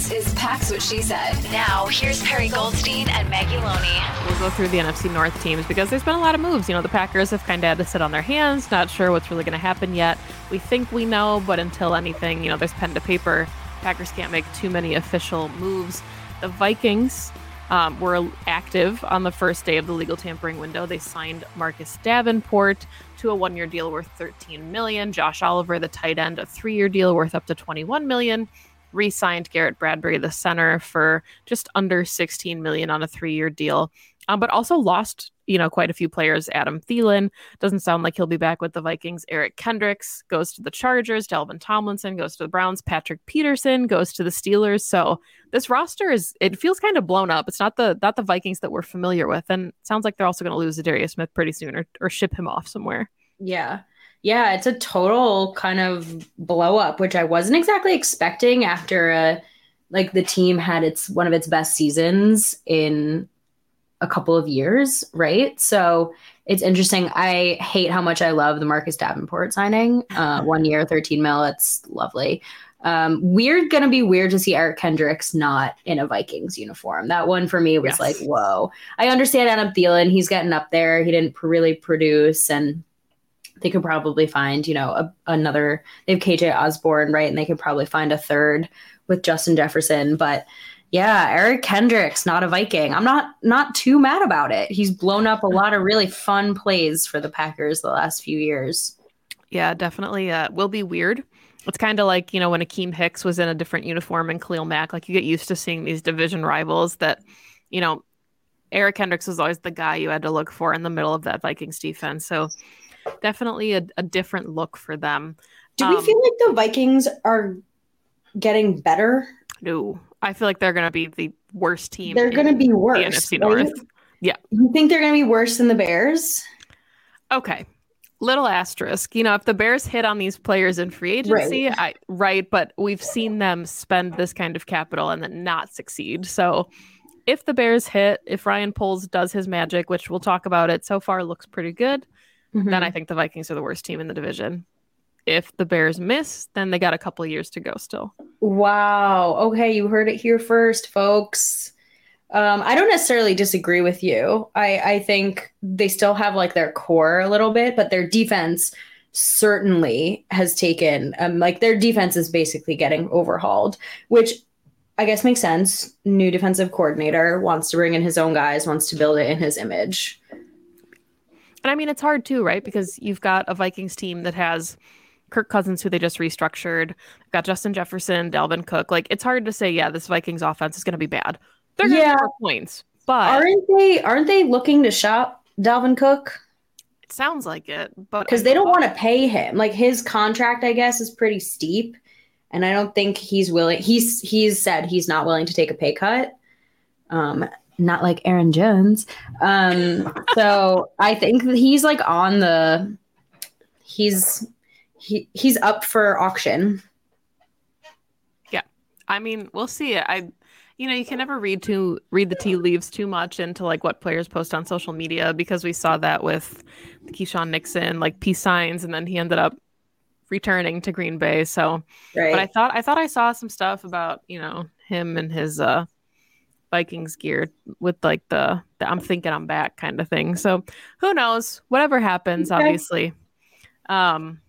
This is Pax What She Said. Now, here's Perri Goldstein and Maggie Loney. We'll go through the NFC North teams because there's been a lot of moves. You know, the Packers have kind of had to sit on their hands, not sure what's really going to happen yet. We think we know, but until anything, you know, there's pen to paper. Packers can't make too many official moves. The Vikings um, were active on the first day of the legal tampering window. They signed Marcus Davenport to a one-year deal worth 13 million. Josh Oliver, the tight end, a three-year deal worth up to 21 million re-signed Garrett Bradbury, the center, for just under 16 million on a three-year deal. Um, but also lost, you know, quite a few players. Adam Thielen doesn't sound like he'll be back with the Vikings. Eric Kendricks goes to the Chargers. Dalvin Tomlinson goes to the Browns. Patrick Peterson goes to the Steelers. So this roster is it feels kind of blown up. It's not the not the Vikings that we're familiar with, and sounds like they're also going to lose Darius Smith pretty soon or, or ship him off somewhere. Yeah. Yeah, it's a total kind of blow up, which I wasn't exactly expecting after a like the team had its one of its best seasons in a couple of years, right? So it's interesting. I hate how much I love the Marcus Davenport signing. Uh, one year, 13 mil. It's lovely. Um, weird, gonna be weird to see Eric Kendricks not in a Vikings uniform. That one for me was yes. like, whoa. I understand Adam Thielen. He's getting up there. He didn't really produce, and they could probably find, you know, a, another. They have KJ Osborn, right? And they could probably find a third with Justin Jefferson. But yeah, Eric Kendricks, not a Viking. I'm not not too mad about it. He's blown up a lot of really fun plays for the Packers the last few years. Yeah, definitely. Uh, will be weird. It's kind of like you know when Akiem Hicks was in a different uniform and Khalil Mack. Like you get used to seeing these division rivals that, you know, Eric Kendricks was always the guy you had to look for in the middle of that Vikings defense. So definitely a, a different look for them. Do um, we feel like the Vikings are getting better? No, I feel like they're going to be the worst team. They're going to be worse. The NFC North. Right? Yeah. You think they're going to be worse than the Bears? Okay. Little asterisk. You know, if the Bears hit on these players in free agency, right. I right, but we've seen them spend this kind of capital and then not succeed. So if the Bears hit, if Ryan Poles does his magic, which we'll talk about it so far looks pretty good, mm-hmm. then I think the Vikings are the worst team in the division. If the Bears miss, then they got a couple years to go still. Wow. Okay, you heard it here first, folks. Um, I don't necessarily disagree with you. I, I think they still have like their core a little bit, but their defense certainly has taken um, like their defense is basically getting overhauled, which I guess makes sense. New defensive coordinator wants to bring in his own guys, wants to build it in his image. And I mean, it's hard too, right? Because you've got a Vikings team that has Kirk Cousins, who they just restructured, got Justin Jefferson, Dalvin Cook. Like, it's hard to say, yeah, this Vikings offense is going to be bad. They're going to yeah. score points, but aren't they? Aren't they looking to shop Dalvin Cook? It sounds like it, but because they don't want to pay him. Like his contract, I guess, is pretty steep, and I don't think he's willing. He's he's said he's not willing to take a pay cut. Um, not like Aaron Jones. Um, so I think he's like on the he's he he's up for auction. Yeah. I mean, we'll see. I you know, you can never read too read the tea leaves too much into like what players post on social media because we saw that with Keisean Nixon, like peace signs, and then he ended up returning to Green Bay. So right. but I thought I thought I saw some stuff about, you know, him and his uh Vikings gear with like the, the I'm thinking I'm back kind of thing. So who knows? Whatever happens, obviously. Um,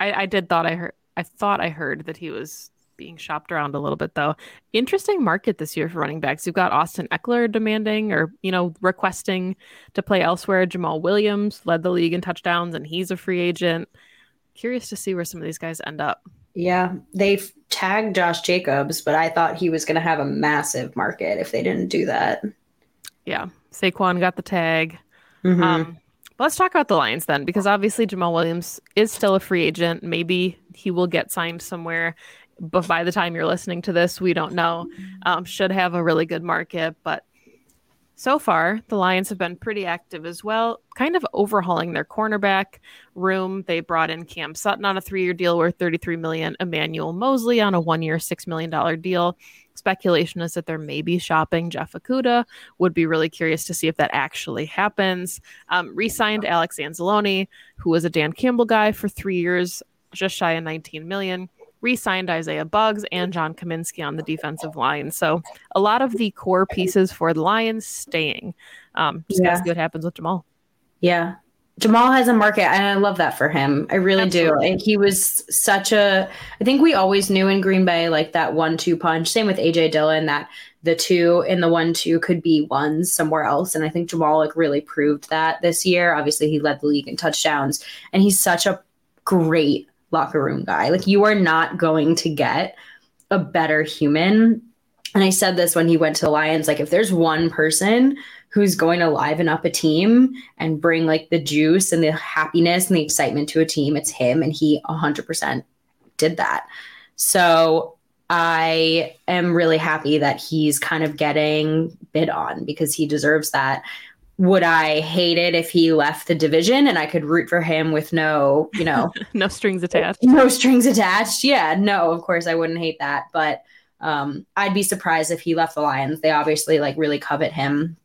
I, I did thought I heard I thought I heard that he was being shopped around a little bit though. Interesting market this year for running backs. You've got Austin Ekeler demanding or, you know, requesting to play elsewhere. Jamaal Williams led the league in touchdowns and he's a free agent. Curious to see where some of these guys end up. Yeah, they've tagged Josh Jacobs, but I thought he was going to have a massive market if they didn't do that. Yeah, Saquon got the tag. Mhm. Um, let's talk about the Lions then, because obviously Jamaal Williams is still a free agent. Maybe he will get signed somewhere, but by the time you're listening to this, we don't know. Um, should have a really good market, but so far the Lions have been pretty active as well, kind of overhauling their cornerback room. They brought in Cam Sutton on a three-year deal worth 33 million, Emmanuel Moseley on a one-year, six million dollar deal. Speculation is that they're maybe shopping Jeff Okudah. Would be really curious to see if that actually happens. Um, re-signed Alex Anzalone, who was a Dan Campbell guy for three years, just shy of 19 million. Re-signed Isaiah Buggs and John Cominsky on the defensive line. So a lot of the core pieces for the Lions staying. Um, just gotta see what happens with Jamaal. Yeah. Jamaal has a market and I love that for him. I really Absolutely. do. And he was such a I think we always knew in Green Bay like that one two punch. Same with AJ Dillon that the two in the one two could be ones somewhere else. And I think Jamaal like really proved that this year. Obviously he led the league in touchdowns and he's such a great locker room guy. Like you are not going to get a better human. And I said this when he went to the Lions like if there's one person who's going to liven up a team and bring like the juice and the happiness and the excitement to a team, it's him. And he 100% did that. So I am really happy that he's kind of getting bid on because he deserves that. Would I hate it if he left the division and I could root for him with no, you know, no strings attached. no strings attached? Yeah, no, of course I wouldn't hate that. But um, I'd be surprised if he left the Lions. They obviously like really covet him.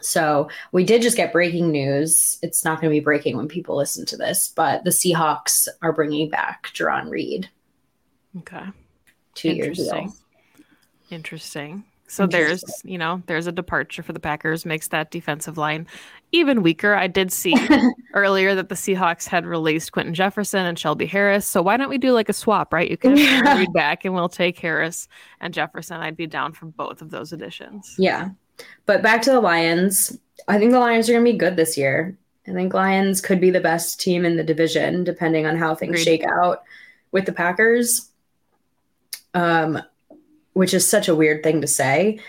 So we did just get breaking news. It's not going to be breaking when people listen to this, but the Seahawks are bringing back Jarran Reed, Okay. two years Interesting. ago. Interesting. So there's, you know, there's a departure for the Packers, makes that defensive line even weaker. I did see earlier that the Seahawks had released Quinton Jefferson and Shelby Harris. So why don't we do like a swap, right? You can Yeah. read back and we'll take Harris and Jefferson. I'd be down for both of those additions. Yeah. But back to the Lions. I think the Lions are going to be good this year. I think Lions could be the best team in the division, depending on how things Agreed. shake out with the Packers. Um, which is such a weird thing to say.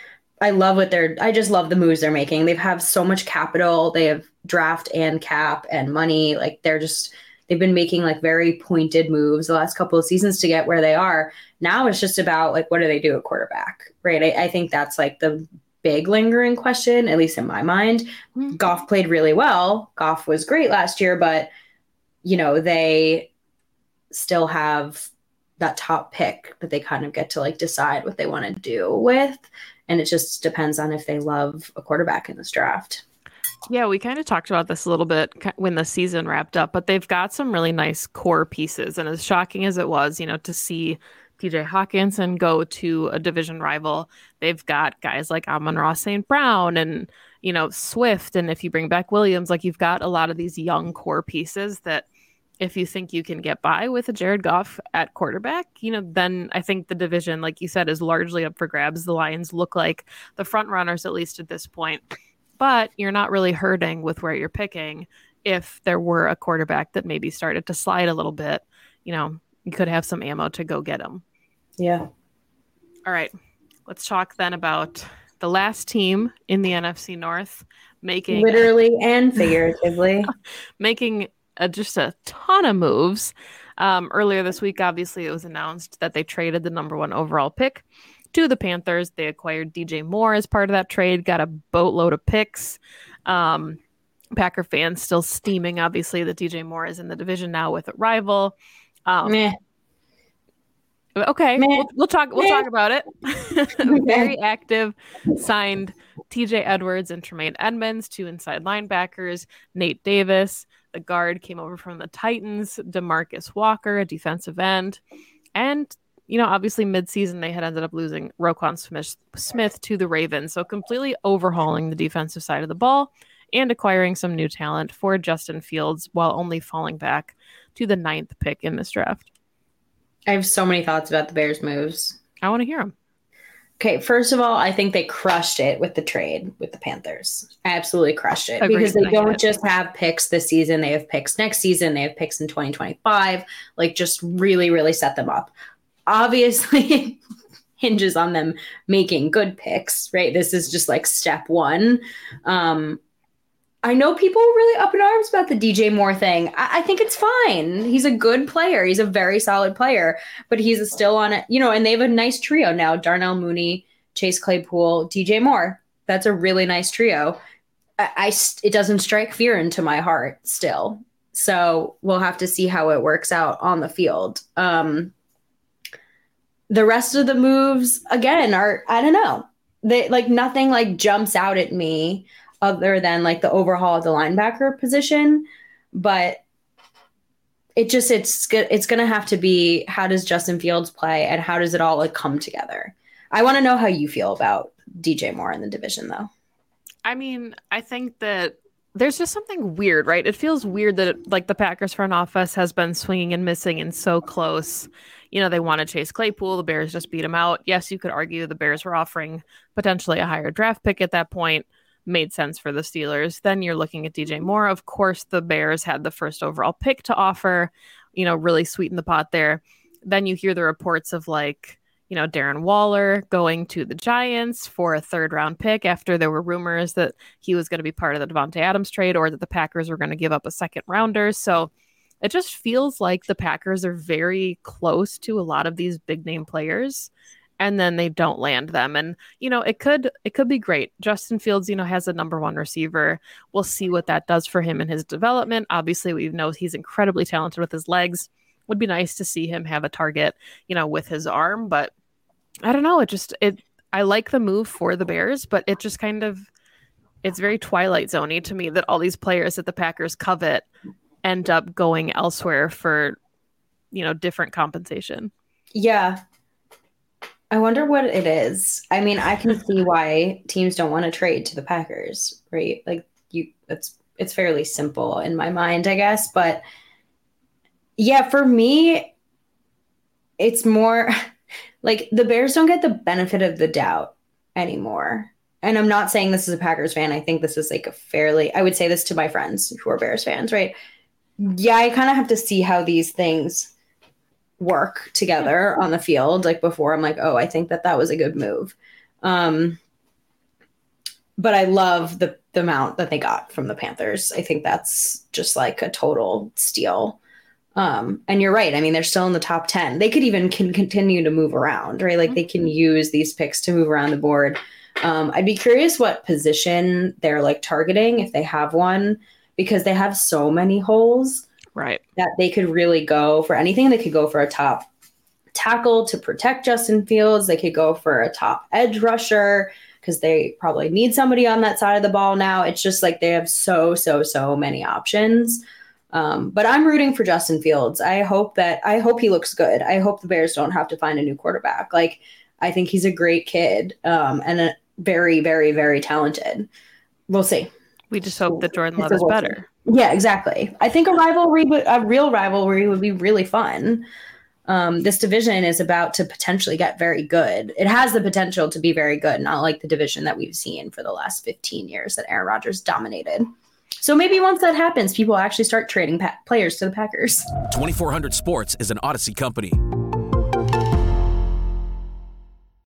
I love what they're. I just love the moves they're making. They have so much capital. They have draft and cap and money. Like they're just. They've been making like very pointed moves the last couple of seasons to get where they are. Now it's just about like what do they do at quarterback, right? I, I think that's like the big lingering question, at least in my mind. Mhm. Goff played really well. Goff was great last year, but you know, they still have that top pick that they kind of get to like decide what they want to do with. And it just depends on if they love a quarterback in this draft. Yeah, we kind of talked about this a little bit when the season wrapped up, but they've got some really nice core pieces. And as shocking as it was, you know, to see TJ Hockenson go to a division rival, they've got guys like Amon-Ra St. Brown and, you know, Swift. And if you bring back Williams, like you've got a lot of these young core pieces that if you think you can get by with a Jared Goff at quarterback, you know, then I think the division, like you said, is largely up for grabs. The Lions look like the front runners, at least at this point but you're not really hurting with where you're picking. If there were a quarterback that maybe started to slide a little bit, you know, you could have some ammo to go get him. Yeah. All right, let's talk then about the last team in the NFC North making Literally and figuratively. making uh, just a ton of moves. Um, earlier this week, obviously, it was announced that they traded the number one overall pick to the Panthers. They acquired DJ Moore as part of that trade, got a boatload of picks. Um, Packer fans still steaming, obviously, that DJ Moore is in the division now with a rival. Um, Meh. Okay, Meh. we'll, we'll talk. We'll Meh. talk about it. Very active. Signed T.J. Edwards and Tremaine Edmunds, two inside linebackers. Nate Davis, the guard, came over from the Titans. DeMarcus Walker, a defensive end, and you know, obviously, midseason they had ended up losing Roquan Smith, Smith to the Ravens, so completely overhauling the defensive side of the ball and acquiring some new talent for Justin Fields while only falling back to the ninth pick in this draft. I have so many thoughts about the Bears moves. I want to hear them. Okay, first of all, I think they crushed it with the trade with the Panthers. Absolutely crushed it Agreed. because they don't just have picks this season, they have picks next season, they have picks in 2025. Like just really really set them up. Obviously hinges on them making good picks, right? This is just like step 1. Um I know people really up in arms about the DJ Moore thing. I, I think it's fine. He's a good player. He's a very solid player, but he's still on it, you know, and they have a nice trio now Darnell Mooney, Chase Claypool, DJ Moore. That's a really nice trio. I, I it doesn't strike fear into my heart still. So we'll have to see how it works out on the field. Um, the rest of the moves, again, are, I don't know. They like nothing like jumps out at me other than like the overhaul of the linebacker position. But it just it's it's gonna have to be how does Justin Fields play and how does it all like come together? I want to know how you feel about DJ Moore in the division though. I mean, I think that there's just something weird, right? It feels weird that like the Packers front office has been swinging and missing and so close. You know, they want to chase Claypool. The Bears just beat him out. Yes, you could argue the Bears were offering potentially a higher draft pick at that point. Made sense for the Steelers. Then you're looking at DJ Moore. Of course, the Bears had the first overall pick to offer, you know, really sweeten the pot there. Then you hear the reports of like, you know, Darren Waller going to the Giants for a third round pick after there were rumors that he was going to be part of the Davante Adams trade or that the Packers were going to give up a second rounder. So it just feels like the Packers are very close to a lot of these big name players and then they don't land them. And you know it could it could be great. Justin fields you know has a number one receiver. We'll see what that does for him in his development. Obviously we know he's incredibly talented with his legs. Would be nice to see him have a target you know with his arm but i don't know. It just it i like the move for the bears but it just kind of it's very twilight zoney to me that all these players that the packers covet end up going elsewhere for you know different compensation. Yeah. I wonder what it is. I mean, I can see why teams don't want to trade to the Packers, right? Like you it's it's fairly simple in my mind, I guess, but yeah, for me it's more like the Bears don't get the benefit of the doubt anymore. And I'm not saying this is a Packers fan. I think this is like a fairly I would say this to my friends who are Bears fans, right? Yeah, I kind of have to see how these things work together on the field like before i'm like oh i think that that was a good move. Um but i love the the amount that they got from the panthers. I think that's just like a total steal. Um and you're right. I mean they're still in the top 10 they could even can continue to move around right? Like they can use these picks to move around the board. Um i'd be curious what position they're like targeting if they have one because they have so many holes right that they could really go for anything. They could go for a top tackle to protect Justin Fields. They could go for a top edge rusher because they probably need somebody on that side of the ball now. It's just like they have so, so, so many options. Um, but I'm rooting for Justin Fields. I hope that I hope he looks good. I hope the Bears don't have to find a new quarterback. Like I think he's a great kid um, and a very, very, very talented. We'll see. we just hope that jordan love is better Yeah, exactly. I think a rivalry, a real rivalry, would be really fun. Um, this division is about to potentially get very good. It has the potential to be very good, not like the division that we've seen for the last 15 years that Aaron Rodgers dominated. So maybe once that happens, people actually start trading pa- players to the Packers. 2400 Sports is an Audacy company.